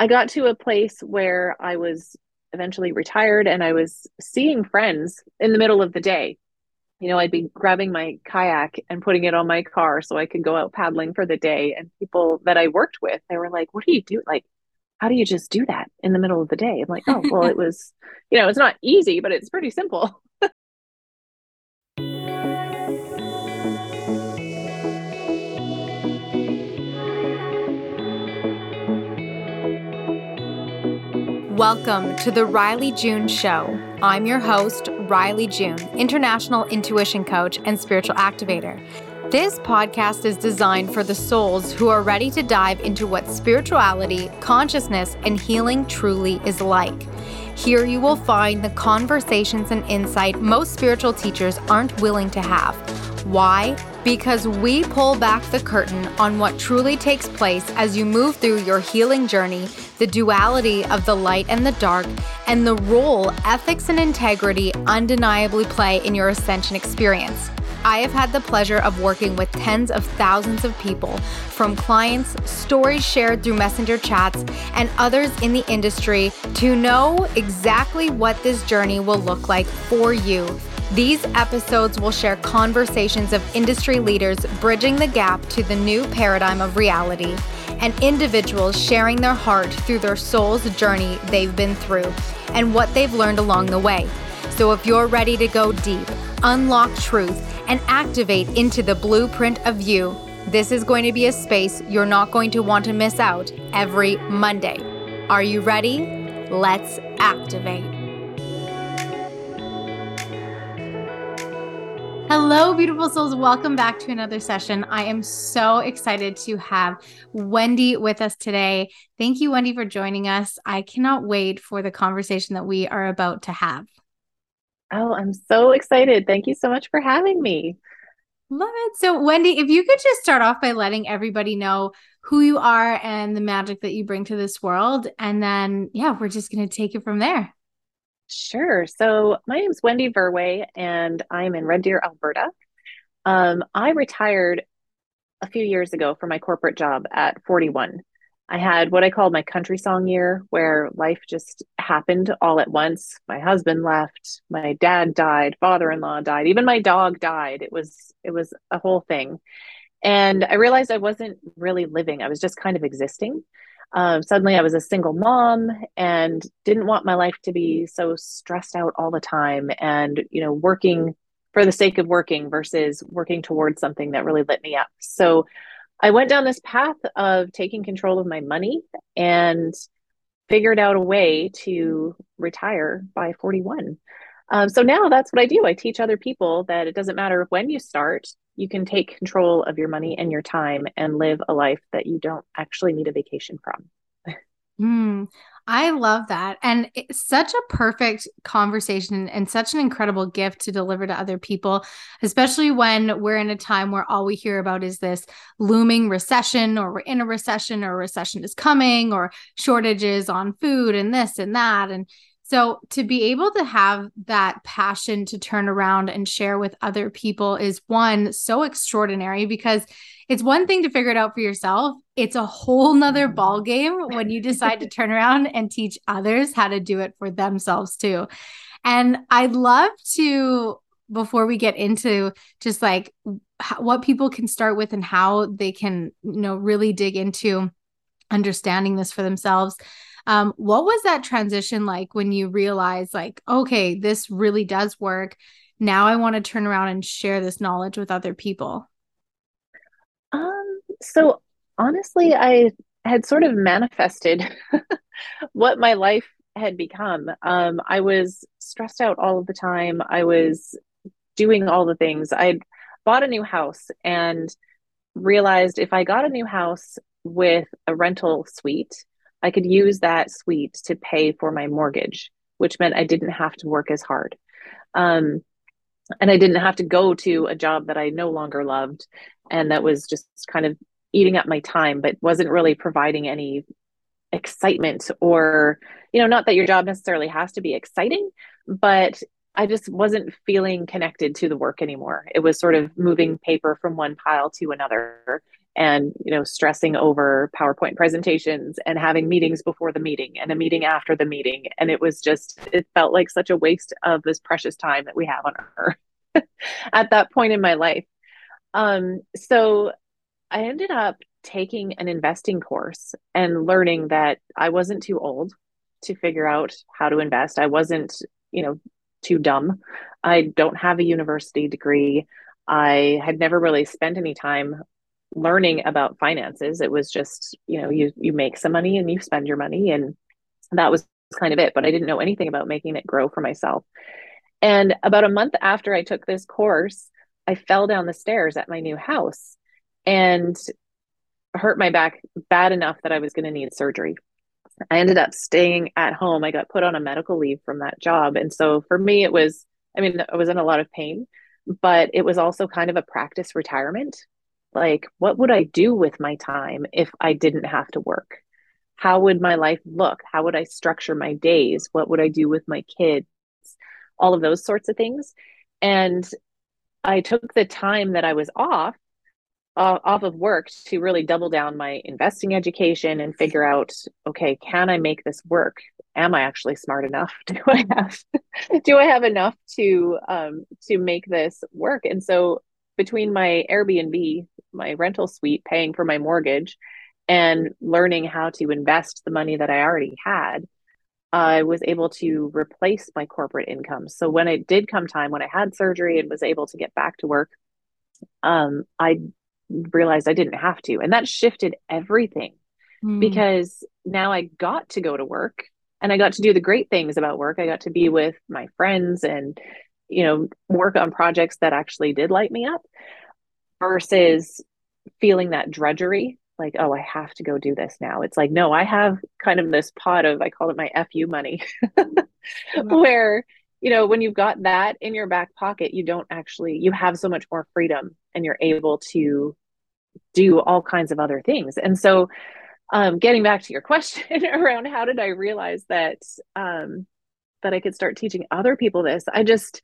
I got to a place where I was eventually retired and I was seeing friends in the middle of the day. You know, I'd be grabbing my kayak and putting it on my car so I could go out paddling for the day. And people that I worked with, they were like, What do you do? Like, how do you just do that in the middle of the day? I'm like, Oh, well, it was, you know, it's not easy, but it's pretty simple. Welcome to the Rylee June Show. I'm your host, Rylee June, international intuition coach and spiritual activator. This podcast is designed for the souls who are ready to dive into what spirituality, consciousness, and healing truly is like. Here you will find the conversations and insight most spiritual teachers aren't willing to have. Why? Because we pull back the curtain on what truly takes place as you move through your healing journey, the duality of the light and the dark, and the role ethics and integrity undeniably play in your ascension experience. I have had the pleasure of working with tens of thousands of people, from clients, stories shared through messenger chats, and others in the industry to know exactly what this journey will look like for you. These episodes will share conversations of industry leaders bridging the gap to the new paradigm of reality and individuals sharing their heart through their soul's journey they've been through and what they've learned along the way. So if you're ready to go deep, unlock truth, and activate into the blueprint of you. This is going to be a space you're not going to want to miss out every Monday. Are you ready? Let's activate. Hello, beautiful souls. Welcome back to another session. I am so excited to have Wendy with us today. Thank you, Wendy, for joining us. I cannot wait for the conversation that we are about to have. Oh, I'm so excited. Thank you so much for having me. Love it. So, Wendy, if you could just start off by letting everybody know who you are and the magic that you bring to this world. And then, yeah, we're just going to take it from there. Sure. So, my name is Wendy Verway, and I'm in Red Deer, Alberta. Um, I retired a few years ago from my corporate job at 41. I had what I called my country song year, where life just happened all at once. My husband left, my dad died, father-in-law died, even my dog died. It was it was a whole thing, and I realized I wasn't really living. I was just kind of existing. Um, suddenly, I was a single mom and didn't want my life to be so stressed out all the time, and you know, working for the sake of working versus working towards something that really lit me up. So I went down this path of taking control of my money and figured out a way to retire by 41. Um, so now that's what I do. I teach other people that it doesn't matter when you start, you can take control of your money and your time and live a life that you don't actually need a vacation from. Mm, I love that. And such a perfect conversation and such an incredible gift to deliver to other people, especially when we're in a time where all we hear about is this looming recession, or we're in a recession, or a recession is coming, or shortages on food and this and that. And so to be able to have that passion to turn around and share with other people is one so extraordinary because it's one thing to figure it out for yourself. It's a whole nother mm-hmm. ball game when you decide to turn around and teach others how to do it for themselves too. And I'd love to before we get into just like what people can start with and how they can you know really dig into understanding this for themselves um, what was that transition like when you realized, like, okay, this really does work? Now I want to turn around and share this knowledge with other people? Um, so honestly, I had sort of manifested what my life had become. Um, I was stressed out all of the time. I was doing all the things. I bought a new house and realized if I got a new house with a rental suite, I could use that suite to pay for my mortgage, which meant I didn't have to work as hard. Um, and I didn't have to go to a job that I no longer loved and that was just kind of eating up my time, but wasn't really providing any excitement or, you know, not that your job necessarily has to be exciting, but I just wasn't feeling connected to the work anymore. It was sort of moving paper from one pile to another and you know stressing over powerpoint presentations and having meetings before the meeting and a meeting after the meeting. And it was just it felt like such a waste of this precious time that we have on earth at that point in my life. Um so i ended up taking an investing course and learning that i wasn't too old to figure out how to invest. I wasn't you know too dumb. I don't have a university degree. I had never really spent any time learning about finances. It was just, you know, you you make some money and you spend your money and that was kind of it, but I didn't know anything about making it grow for myself. And about a month after I took this course, I fell down the stairs at my new house and hurt my back bad enough that I was going to need surgery. I ended up staying at home. I got put on a medical leave from that job. And so for me, it was, I mean, I was in a lot of pain, but it was also kind of a practice retirement like, what would I do with my time if I didn't have to work? How would my life look? How would I structure my days? What would I do with my kids? All of those sorts of things. And I took the time that I was off uh, off of work to really double down my investing education and figure out okay can i make this work am i actually smart enough do i have do i have enough to um to make this work and so between my airbnb my rental suite paying for my mortgage and learning how to invest the money that I already had, I was able to replace my corporate income. So when it did come time, when I had surgery and was able to get back to work, um, I realized I didn't have to. And that shifted everything mm. because now I got to go to work and I got to do the great things about work. I got to be with my friends and, you know, work on projects that actually did light me up versus feeling that drudgery like oh i have to go do this now. It's like no i have kind of this pot of i call it my fu money where you know when you've got that in your back pocket you don't actually you have so much more freedom and you're able to do all kinds of other things. And so um, getting back to your question around how did i realize that um, that i could start teaching other people this i just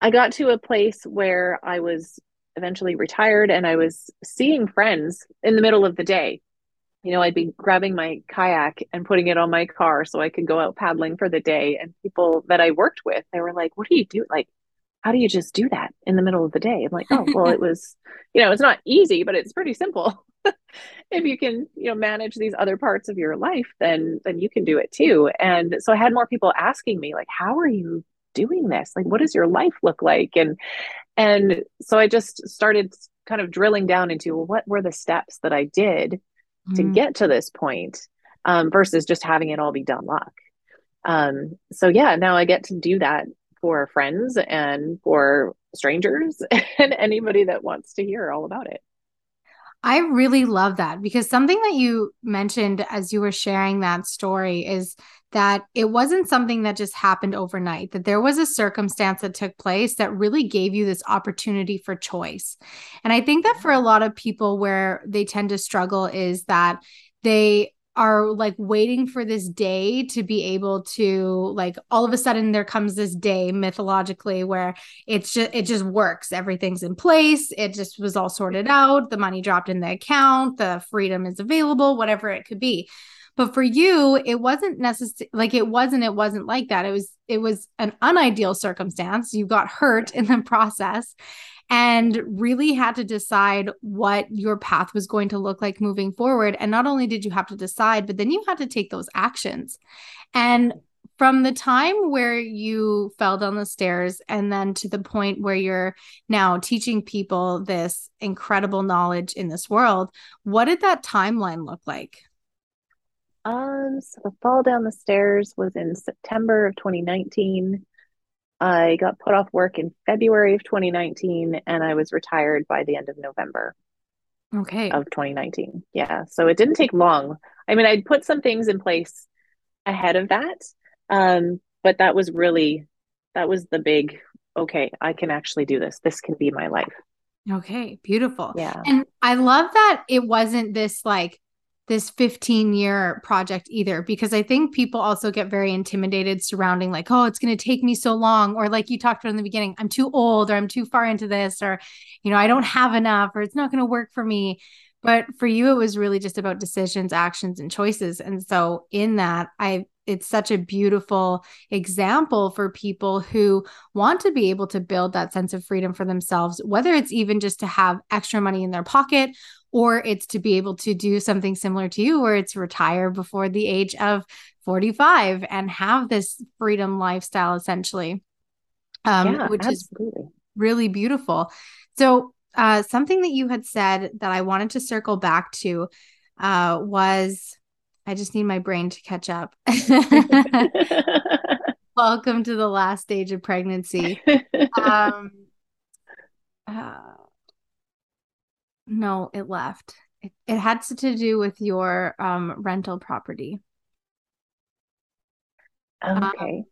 i got to a place where i was eventually retired and I was seeing friends in the middle of the day. You know, I'd be grabbing my kayak and putting it on my car so I could go out paddling for the day. And people that I worked with, they were like, What do you do? Like, how do you just do that in the middle of the day? I'm like, Oh, well, it was, you know, it's not easy, but it's pretty simple. if you can, you know, manage these other parts of your life, then then you can do it too. And so I had more people asking me, like, how are you doing this? Like, what does your life look like? And and so I just started kind of drilling down into well, what were the steps that I did mm-hmm. to get to this point um, versus just having it all be done luck. Um, so yeah, now I get to do that for friends and for strangers and anybody that wants to hear all about it. I really love that because something that you mentioned as you were sharing that story is that it wasn't something that just happened overnight, that there was a circumstance that took place that really gave you this opportunity for choice. And I think that for a lot of people, where they tend to struggle is that they are like waiting for this day to be able to like all of a sudden there comes this day mythologically where it's just it just works. Everything's in place. It just was all sorted out. The money dropped in the account. The freedom is available whatever it could be. But for you, it wasn't necessary like it wasn't it wasn't like that. It was it was an unideal circumstance. You got hurt in the process and really had to decide what your path was going to look like moving forward. And not only did you have to decide, but then you had to take those actions. And from the time where you fell down the stairs and then to the point where you're now teaching people this incredible knowledge in this world, what did that timeline look like? Um, so the fall down the stairs was in September of 2019. I got put off work in February of 2019 and I was retired by the end of November. Okay. Of 2019. Yeah. So it didn't take long. I mean, I'd put some things in place ahead of that. Um, but that was really that was the big okay, I can actually do this. This can be my life. Okay, beautiful. Yeah. And I love that it wasn't this like this 15 year project either because i think people also get very intimidated surrounding like oh it's going to take me so long or like you talked about in the beginning i'm too old or i'm too far into this or you know i don't have enough or it's not going to work for me But for you, it was really just about decisions, actions, and choices. And so, in that, I it's such a beautiful example for people who want to be able to build that sense of freedom for themselves, whether it's even just to have extra money in their pocket or it's to be able to do something similar to you, where it's retire before the age of 45 and have this freedom lifestyle essentially, um, yeah, which absolutely. is really beautiful. So, uh, something that you had said that I wanted to circle back to uh, was I just need my brain to catch up. Welcome to the last stage of pregnancy. Um, uh, no, it left. It, it had to do with your um, rental property. Okay. Um,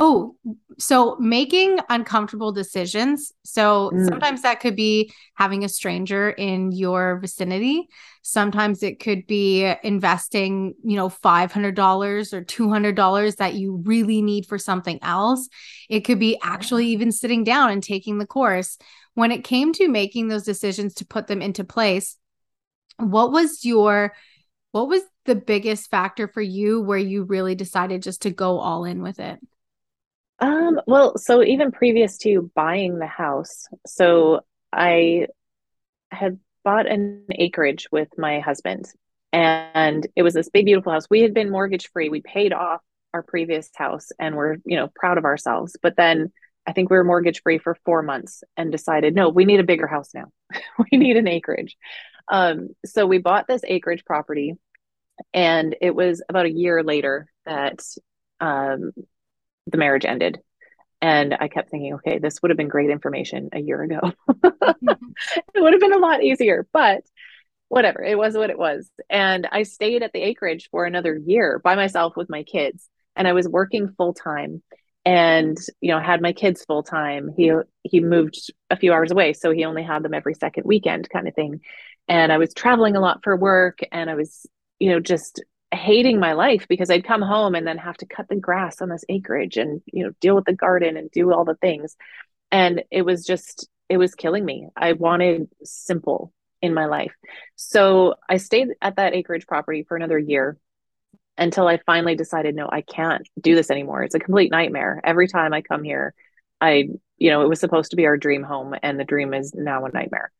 Oh, so making uncomfortable decisions. So mm. sometimes that could be having a stranger in your vicinity. Sometimes it could be investing, you know, $500 or $200 that you really need for something else. It could be actually even sitting down and taking the course. When it came to making those decisions to put them into place, what was your what was the biggest factor for you where you really decided just to go all in with it? Um, well, so even previous to buying the house, so I had bought an acreage with my husband, and it was this big, beautiful house. We had been mortgage free. We paid off our previous house, and we're you know proud of ourselves. But then I think we were mortgage free for four months and decided, no, we need a bigger house now. we need an acreage. Um, so we bought this acreage property, and it was about a year later that um, the marriage ended. And I kept thinking, okay, this would have been great information a year ago. it would have been a lot easier, but whatever, it was what it was. And I stayed at the acreage for another year by myself with my kids. And I was working full time and you know had my kids full time he he moved a few hours away so he only had them every second weekend kind of thing. And i was traveling a lot for work and i was you know just hating my life because I'd come home and then have to cut the grass on this acreage and you know deal with the garden and do all the things. And it was just it was killing me. I wanted simple in my life. So I stayed at that acreage property for another year until I finally decided no I can't do this anymore it's a complete nightmare every time I come here I you know it was supposed to be our dream home and the dream is now a nightmare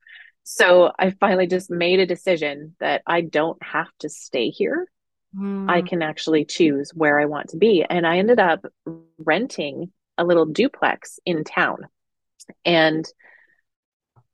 so I finally just made a decision that I don't have to stay here mm. I can actually choose where I want to be. And I ended up renting a little duplex in town. And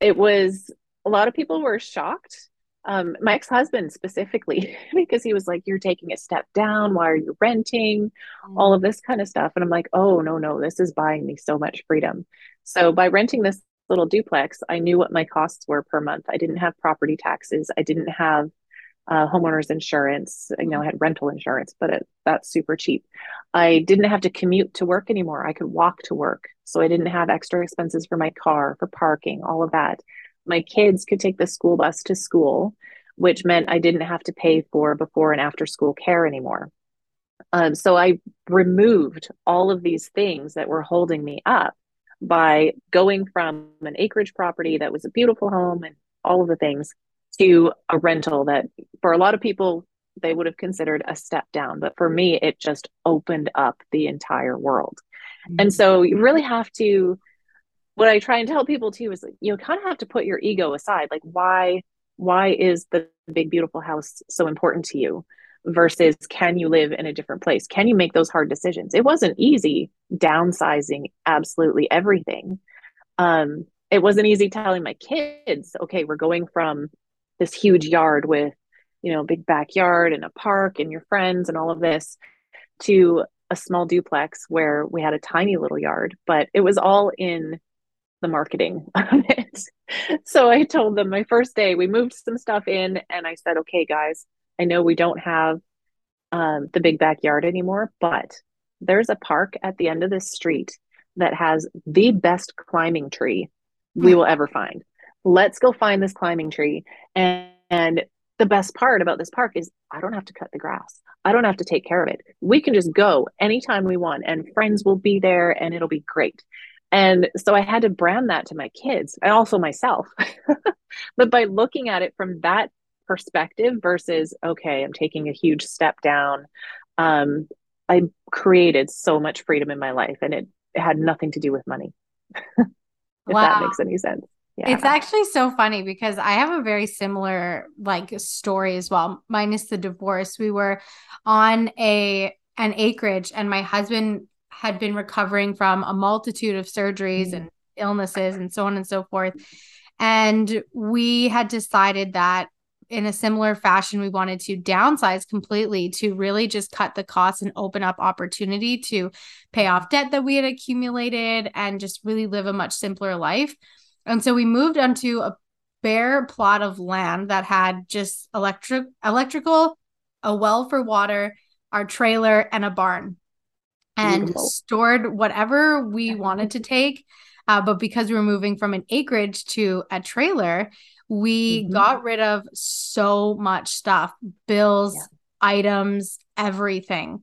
it was a lot of people were shocked. Um, my ex husband specifically, because he was like, You're taking a step down. Why are you renting? Mm. All of this kind of stuff. And I'm like, Oh, no, no, this is buying me so much freedom. So by renting this little duplex, I knew what my costs were per month. I didn't have property taxes. I didn't have uh, homeowners insurance. You know, I had rental insurance, but it, that's super cheap. I didn't have to commute to work anymore. I could walk to work. So I didn't have extra expenses for my car, for parking, all of that. My kids could take the school bus to school, which meant I didn't have to pay for before and after school care anymore. Um, so I removed all of these things that were holding me up by going from an acreage property that was a beautiful home and all of the things to a rental that for a lot of people they would have considered a step down but for me it just opened up the entire world mm-hmm. and so you really have to what i try and tell people too is you kind of have to put your ego aside. Like why why is the big beautiful house so important to you versus can you live in a different place? Can you make those hard decisions? It wasn't easy downsizing absolutely everything. Um it wasn't easy telling my kids okay we're going from this huge yard with you know big backyard and a park and your friends and all of this to a small duplex where we had a tiny little yard but it was all in the marketing of it so i told them my first day we moved some stuff in and i said okay guys i know we don't have um, the big backyard anymore but there's a park at the end of this street that has the best climbing tree we will ever find let's go find this climbing tree and, and the best part about this park is I don't have to cut the grass. I don't have to take care of it. We can just go anytime we want and friends will be there and it'll be great. And so I had to brand that to my kids and also myself. but by looking at it from that perspective versus okay i'm taking a huge step down um, i created so much freedom in my life and it, it had nothing to do with money if wow. that makes any sense yeah. It's actually so funny because I have a very similar like story as well. Minus the divorce. We were on a an acreage and my husband had been recovering from a multitude of surgeries mm-hmm. and illnesses and so on and so forth. And we had decided that in a similar fashion, we wanted to downsize completely to really just cut the costs and open up opportunity to pay off debt that we had accumulated and just really live a much simpler life. And so we moved onto a bare plot of land that had just electric electrical, a well for water, our trailer, and a barn. And Beautiful. stored whatever we wanted to take. Uh, but because we were moving from an acreage to a trailer, we mm-hmm. got rid of so much stuff bills, yeah. items, everything.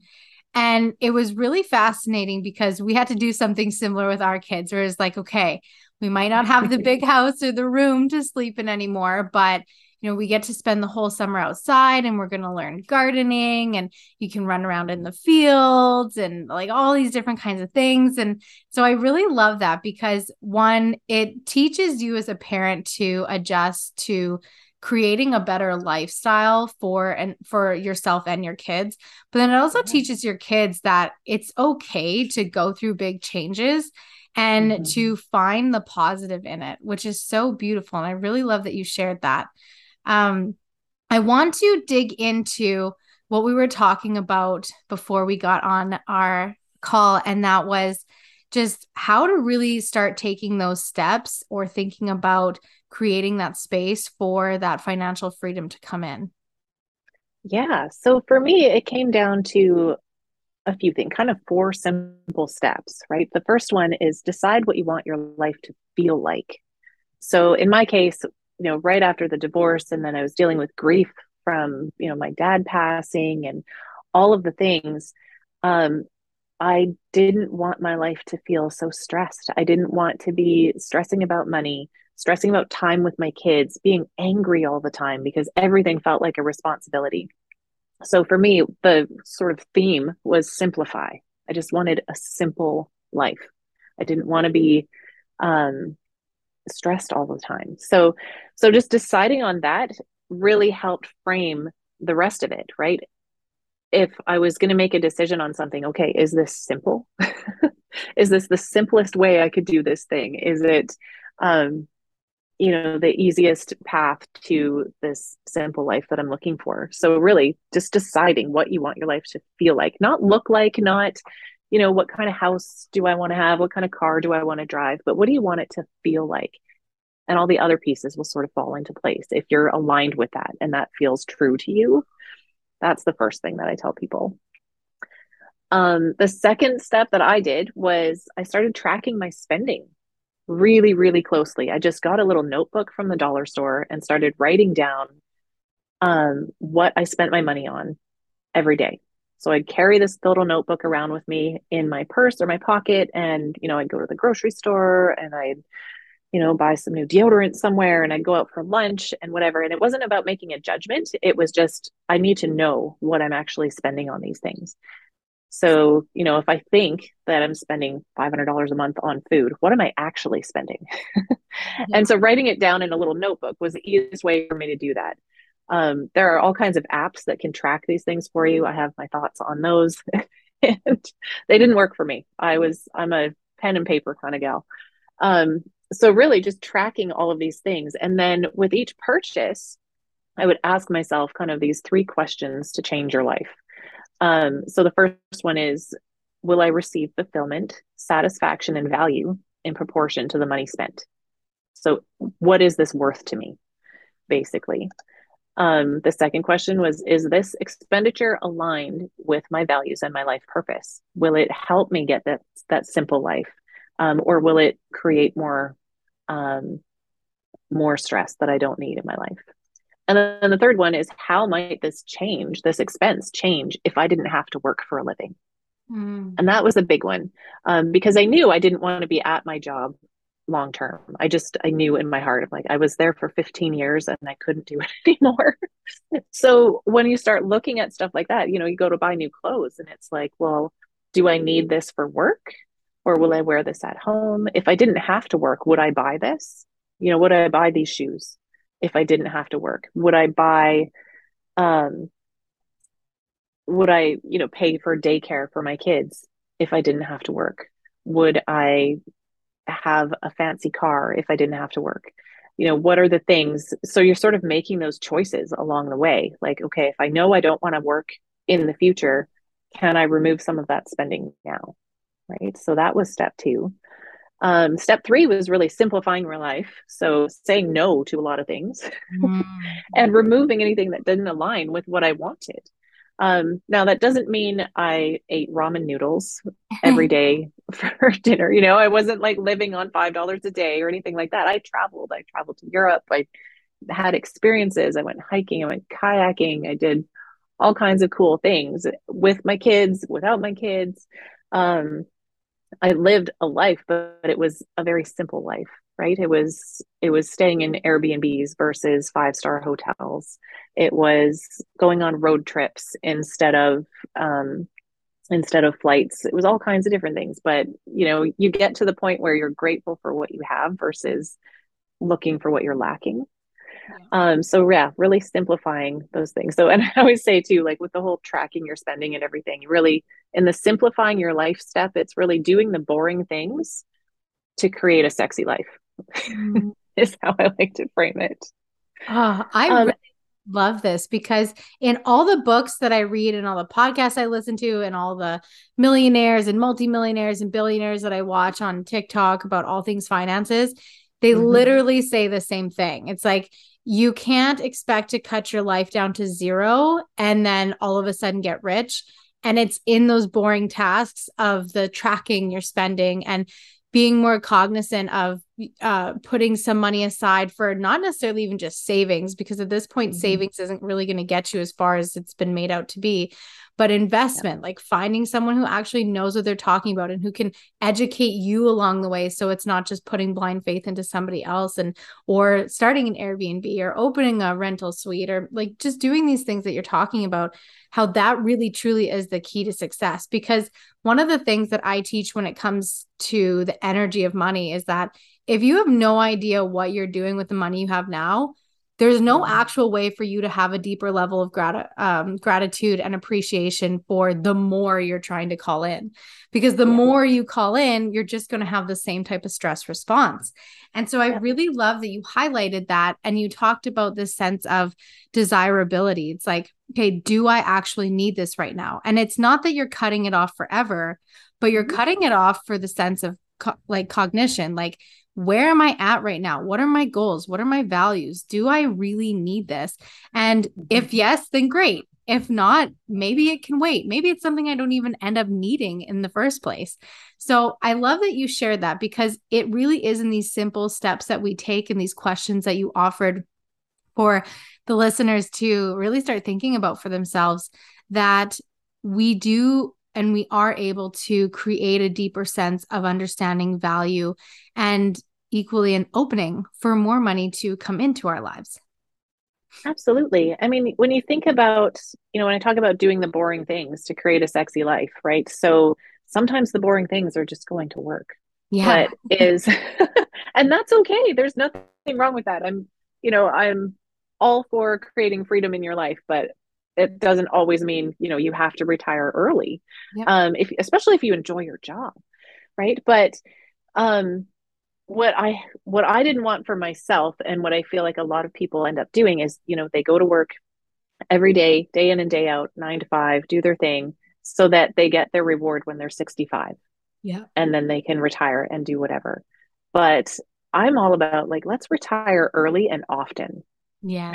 And it was really fascinating because we had to do something similar with our kids, where it's like, okay, we might not have the big house or the room to sleep in anymore, but you know, we get to spend the whole summer outside and we're going to learn gardening and you can run around in the fields and like all these different kinds of things. And so I really love that because one, it teaches you as a parent to adjust to creating a better lifestyle for and for yourself and your kids but then it also teaches your kids that it's okay to go through big changes and mm-hmm. to find the positive in it, which is so beautiful. And I really love that you shared that. Um, I want to dig into what we were talking about before we got on our call, and that was just how to really start taking those steps or thinking about creating that space for that financial freedom to come in. Yeah. So for me, it came down to a few things, kind of four simple steps, right? The first one is decide what you want your life to feel like. So in my case, you know, right after the divorce, and then I was dealing with grief from, you know, my dad passing and all of the things. Um, I didn't want my life to feel so stressed. I didn't want to be stressing about money, stressing about time with my kids, being angry all the time because everything felt like a responsibility so for me the sort of theme was simplify i just wanted a simple life i didn't want to be um, stressed all the time. So so just deciding on that really helped frame the rest of it right? If i was going to make a decision on something okay is this simple? Is this the simplest way i could do this thing? Is it um you know the easiest path to this simple life that i'm looking for? So really just deciding what you want your life to feel like not look like not you know what kind of house do i want to have? What kind of car do i want to drive? But what do you want it to feel like? And all the other pieces will sort of fall into place if you're aligned with that and that feels true to you. That's the first thing that i tell people. Um, the second step that i did was i started tracking my spending really, really closely. I just got a little notebook from the dollar store and started writing down um, what I spent my money on every day. So I'd carry this little notebook around with me in my purse or my pocket, and you know, I'd go to the grocery store and I'd, you know, buy some new deodorant somewhere, and I'd go out for lunch and whatever. And it wasn't about making a judgment; it was just I need to know what I'm actually spending on these things. So, you know, if I think that I'm spending $500 a month on food, what am I actually spending? and so writing it down in a little notebook was the easiest way for me to do that. Um, there are all kinds of apps that can track these things for you. I have my thoughts on those and they didn't work for me. I was, I'm a pen and paper kind of gal. Um, so really just tracking all of these things. And then with each purchase, I would ask myself kind of these three questions to change your life. Um, so the first one is Will I receive fulfillment, satisfaction, and value in proportion to the money spent? So, what is this worth to me, basically? Um, the second question was Is this expenditure aligned with my values and my life purpose? Will it help me get that, that simple life? Um, or will it create more um, more stress that I don't need in my life? And then the third one is how might this change, this expense change if I didn't have to work for a living? Mm. And that was a big one um, because I knew I didn't want to be at my job long term. I just I knew in my heart I'm like I was there for 15 years and I couldn't do it anymore. so when you start looking at stuff like that, you know, you go to buy new clothes and it's like, well, do I need this for work or will I wear this at home? If I didn't have to work, would I buy this? You know, would I buy these shoes if I didn't have to work? Would I buy um would I, you know, pay for daycare for my kids if I didn't have to work? Would I have a fancy car if I didn't have to work? You know, what are the things? So you're sort of making those choices along the way. Like, okay, if I know I don't want to work in the future, can I remove some of that spending now? Right. So that was step two. Um, step three was really simplifying your life. So saying no to a lot of things mm. and removing anything that didn't align with what I wanted. Um, now that doesn't mean I ate ramen noodles every day for dinner. You know, I wasn't like living on five dollars a day or anything like that. I traveled. I traveled to Europe. I had experiences. I went hiking. I went kayaking. I did all kinds of cool things with my kids, without my kids. Um, I lived a life, but it was a very simple life right? It was it was staying in airbnbs versus five star hotels. It was going on road trips instead of um, instead of flights. It was all kinds of different things but you know you get to the point where you're grateful for what you have versus looking for what you're lacking. Um so yeah really simplifying those things. So and i always say too like with the whole tracking your spending and everything really in the simplifying your life step it's really doing the boring things to create a sexy life mm. is how I like to frame it. Oh, I um, really love this because in all the books that I read and all the podcasts I listen to and all the millionaires and multimillionaires and billionaires that I watch on TikTok about all things finances, they mm-hmm. literally say the same thing. It's like you can't expect to cut your life down to zero and then all of a sudden get rich. And it's in those boring tasks of the tracking your spending and being more cognizant of uh, putting some money aside for not necessarily even just savings, because at this point, mm-hmm. savings isn't really going to get you as far as it's been made out to be, but investment, yeah. like finding someone who actually knows what they're talking about and who can educate you along the way. So it's not just putting blind faith into somebody else and, or starting an Airbnb or opening a rental suite or like just doing these things that you're talking about how that really truly is the key to success. Because one of the things that I teach when it comes to the energy of money is that if you have no idea what you're doing with the money you have now, there's no actual way for you to have a deeper level of grat- um, gratitude and appreciation for the more you're trying to call in. Because the more you call in you're just going to have the same type of stress response. And so i really love that you highlighted that and you talked about this sense of desirability. It's like okay do i actually need this right now? And it's not that you're cutting it off forever but you're mm-hmm. cutting it off for the sense of co- like cognition like where am I at right now? What are my goals? What are my values? Do I really need this? And if mm-hmm. yes, then great. If not, maybe it can wait. Maybe it's something I don't even end up needing in the first place. So I love that you shared that because it really is in these simple steps that we take and these questions that you offered for the listeners to really start thinking about for themselves that we do and we are able to create a deeper sense of understanding value and equally an opening for more money to come into our lives. Absolutely. I mean, when you think about, you know, when I talk about doing the boring things to create a sexy life, right? So sometimes the boring things are just going to work. Yeah. But is and that's okay. There's nothing wrong with that. I'm, you know, I'm all for creating freedom in your life, but it doesn't always mean, you know, you have to retire early. Um if especially if you enjoy your job, right? But um what I what I didn't want for myself and what I feel like a lot of people end up doing is, you know, they go to work every day, day in and day out, 9 to 5, do their thing so that they get their reward when they're 65. Yeah. And then they can retire and do whatever. But I'm all about like let's retire early and often. Yeah.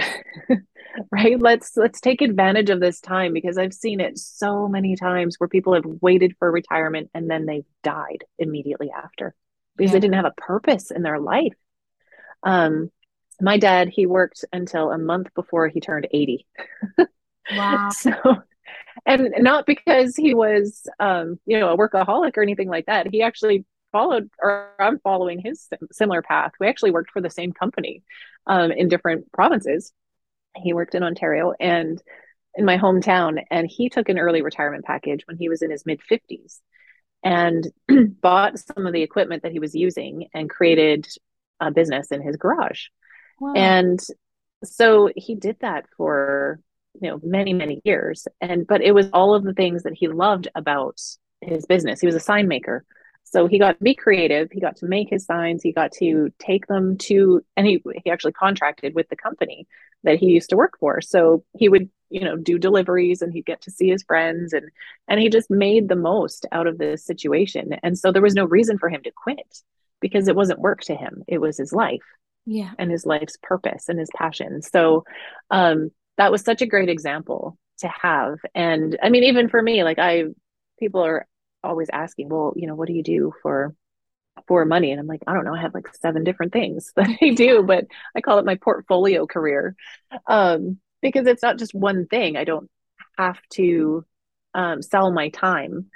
right? Let's let's take advantage of this time because I've seen it so many times where people have waited for retirement and then they've died immediately after because yeah. they didn't have a purpose in their life. Um, my dad, he worked until a month before he turned 80. Wow. so, and not because he was, um, you know, a workaholic or anything like that. He actually followed or I'm following his similar path. We actually worked for the same company um, in different provinces. He worked in Ontario and in my hometown, and he took an early retirement package when he was in his mid 50s and bought some of the equipment that he was using and created a business in his garage. Wow. And so he did that for you know many many years and but it was all of the things that he loved about his business he was a sign maker so he got to be creative. He got to make his signs. He got to take them to and he, he actually contracted with the company that he used to work for. So he would you know do deliveries and he'd get to see his friends and and he just made the most out of this situation. And so there was no reason for him to quit because it wasn't work to him. It was his life yeah. and his life's purpose and his passion. So um that was such a great example to have. And i mean even for me like i people are always asking well you know what do you do for for money? And i'm like i don't know. I have like seven different things that i do but i call it my portfolio career. Um because it's not just one thing. I don't have to um, sell my time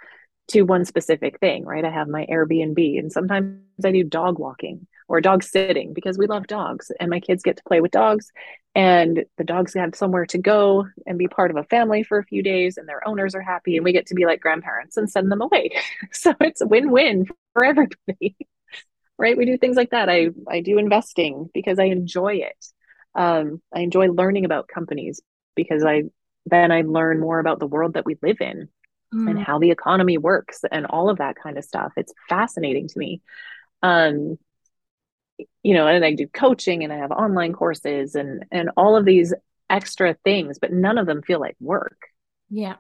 to one specific thing right? I have my airbnb and sometimes i do dog walking or dog sitting because we love dogs and my kids get to play with dogs and the dogs have somewhere to go and be part of a family for a few days and their owners are happy and we get to be like grandparents and send them away. So it's a win-win for everybody right? We do things like that. I i do investing because i enjoy it. Um, i enjoy learning about companies because i then i learn more about the world that we live in mm. and how the economy works and all of that kind of stuff. It's fascinating to me. Um, you know, and I do coaching and I have online courses and and all of these extra things, but none of them feel like work. Yeah.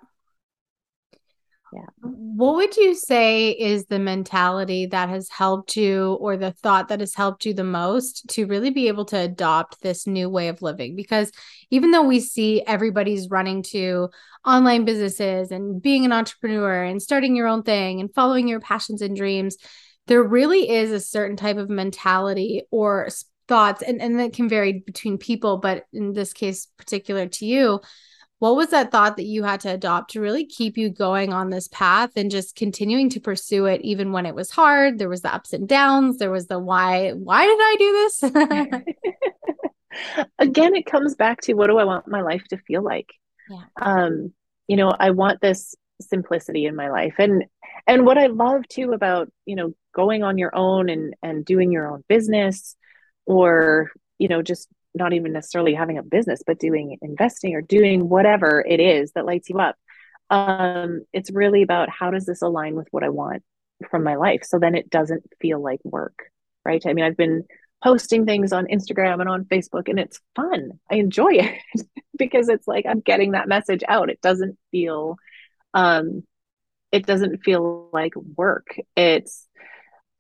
Yeah. What would you say is the mentality that has helped you or the thought that has helped you the most to really be able to adopt this new way of living? Because even though we see everybody's running to online businesses and being an entrepreneur and starting your own thing and following your passions and dreams, there really is a certain type of mentality or thoughts and, and that can vary between people but in this case particular to you what was that thought that you had to adopt to really keep you going on this path and just continuing to pursue it even when it was hard? There was the ups and downs there was the why why did i do this? Again it comes back to what do i want my life to feel like? Yeah. Um you know i want this simplicity in my life. And and what i love too about you know going on your own and and doing your own business or you know just not even necessarily having a business but doing investing or doing whatever it is that lights you up um it's really about how does this align with what i want from my life? So then it doesn't feel like work right? I mean i've been posting things on instagram and on facebook and it's fun. I enjoy it because it's like i'm getting that message out. It doesn't feel um it doesn't feel like work it's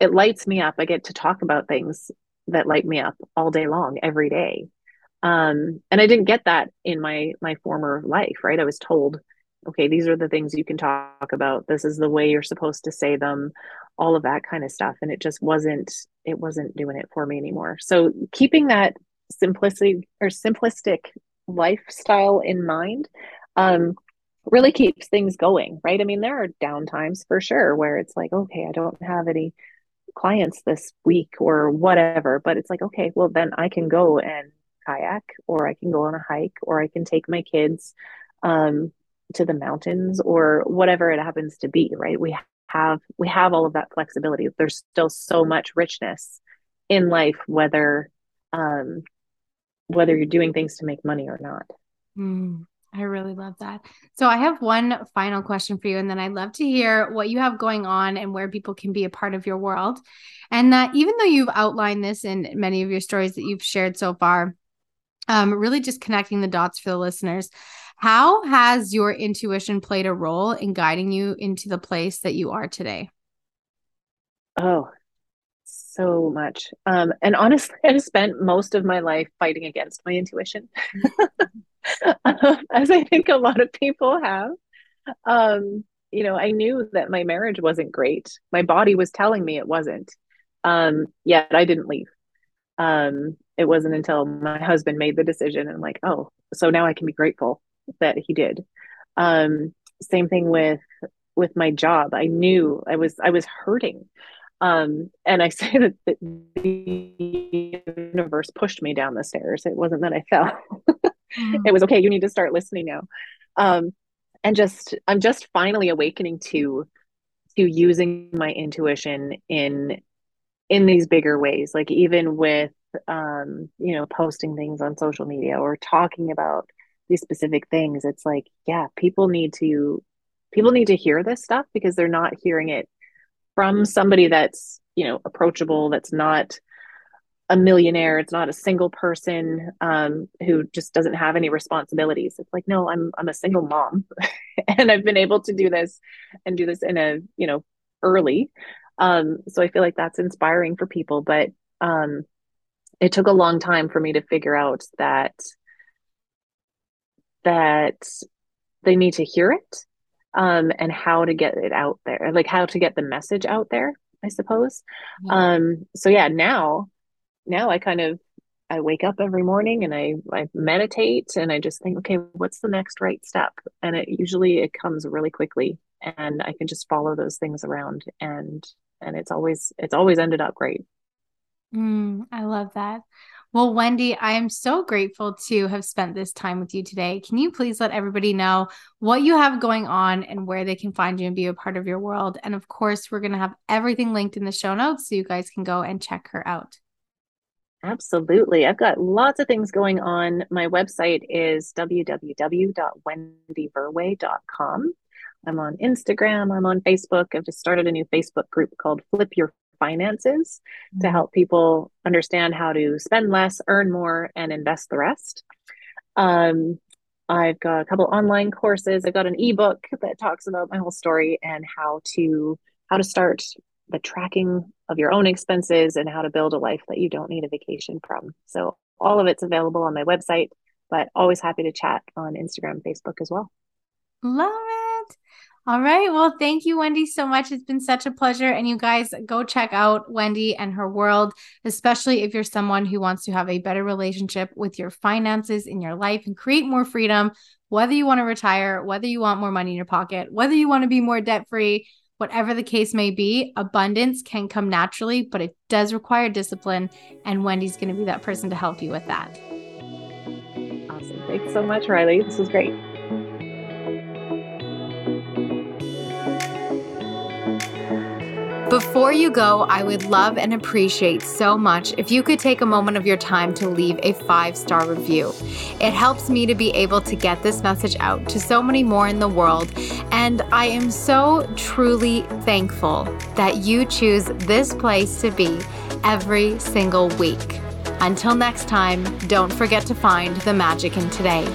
it lights me up. I get to talk about things that light me up all day long, every day. Um, and I didn't get that in my my former life, right? I was told, okay, these are the things you can talk about. This is the way you're supposed to say them, all of that kind of stuff. And it just wasn't it wasn't doing it for me anymore. So keeping that simplicity or simplistic lifestyle in mind um, really keeps things going, right? I mean, there are down times for sure where it's like, okay, I don't have any clients this week or whatever but it's like okay well then i can go and kayak or i can go on a hike or i can take my kids um, to the mountains or whatever it happens to be right we have we have all of that flexibility there's still so much richness in life whether um whether you're doing things to make money or not mm. I really love that. So I have one final question for you, and then I'd love to hear what you have going on and where people can be a part of your world. And that even though you've outlined this in many of your stories that you've shared so far, um, really just connecting the dots for the listeners. How has your intuition played a role in guiding you into the place that you are today? Oh, so much. Um, and honestly, I've spent most of my life fighting against my intuition. as I think a lot of people have. Um, you know, I knew that my marriage wasn't great. My body was telling me it wasn't. Um, yet I didn't leave. Um, it wasn't until my husband made the decision and like, oh, so now I can be grateful that he did. Um, same thing with with my job. I knew I was I was hurting. Um, and I say that the universe pushed me down the stairs. It wasn't that I fell. It was okay. You need to start listening now. Um, and just I'm just finally awakening to to using my intuition in in these bigger ways. Like even with um, you know, posting things on social media or talking about these specific things. It's like, yeah, people need to people need to hear this stuff because they're not hearing it from somebody that's, you know, approachable, that's not a millionaire, it's not a single person um, who just doesn't have any responsibilities. It's like, no, I'm I'm a single mom and I've been able to do this and do this in a, you know, early. Um, so I feel like that's inspiring for people. But um, it took a long time for me to figure out that that they need to hear it um, and how to get it out there like how to get the message out there i suppose yeah. um so yeah now now i kind of i wake up every morning and i i meditate and i just think okay what's the next right step and it usually it comes really quickly and i can just follow those things around and and it's always it's always ended up great Mm, I love that. Well, Wendy, I am so grateful to have spent this time with you today. Can you please let everybody know what you have going on and where they can find you and be a part of your world? And of course, we're going to have everything linked in the show notes so you guys can go and check her out. Absolutely. I've got lots of things going on. My website is www.wendyverway.com. I'm on Instagram, I'm on Facebook. I've just started a new Facebook group called Flip Your finances mm-hmm. to help people understand how to spend less, earn more, and invest the rest. Um, I've got a couple online courses. I've got an ebook that talks about my whole story and how to how to start the tracking of your own expenses and how to build a life that you don't need a vacation from. So all of it's available on my website, but always happy to chat on Instagram, Facebook as well. Love. All right. Well, thank you, Wendy, so much. It's been such a pleasure. And you guys go check out Wendy and her world, especially if you're someone who wants to have a better relationship with your finances in your life and create more freedom, whether you want to retire, whether you want more money in your pocket, whether you want to be more debt free, whatever the case may be, abundance can come naturally, but it does require discipline. And Wendy's going to be that person to help you with that. Awesome. Thanks so much, Rylee. This was great. Before you go, I would love and appreciate so much if you could take a moment of your time to leave a five star review. It helps me to be able to get this message out to so many more in the world. And I am so truly thankful that you choose this place to be every single week. Until next time, don't forget to find the magic in today.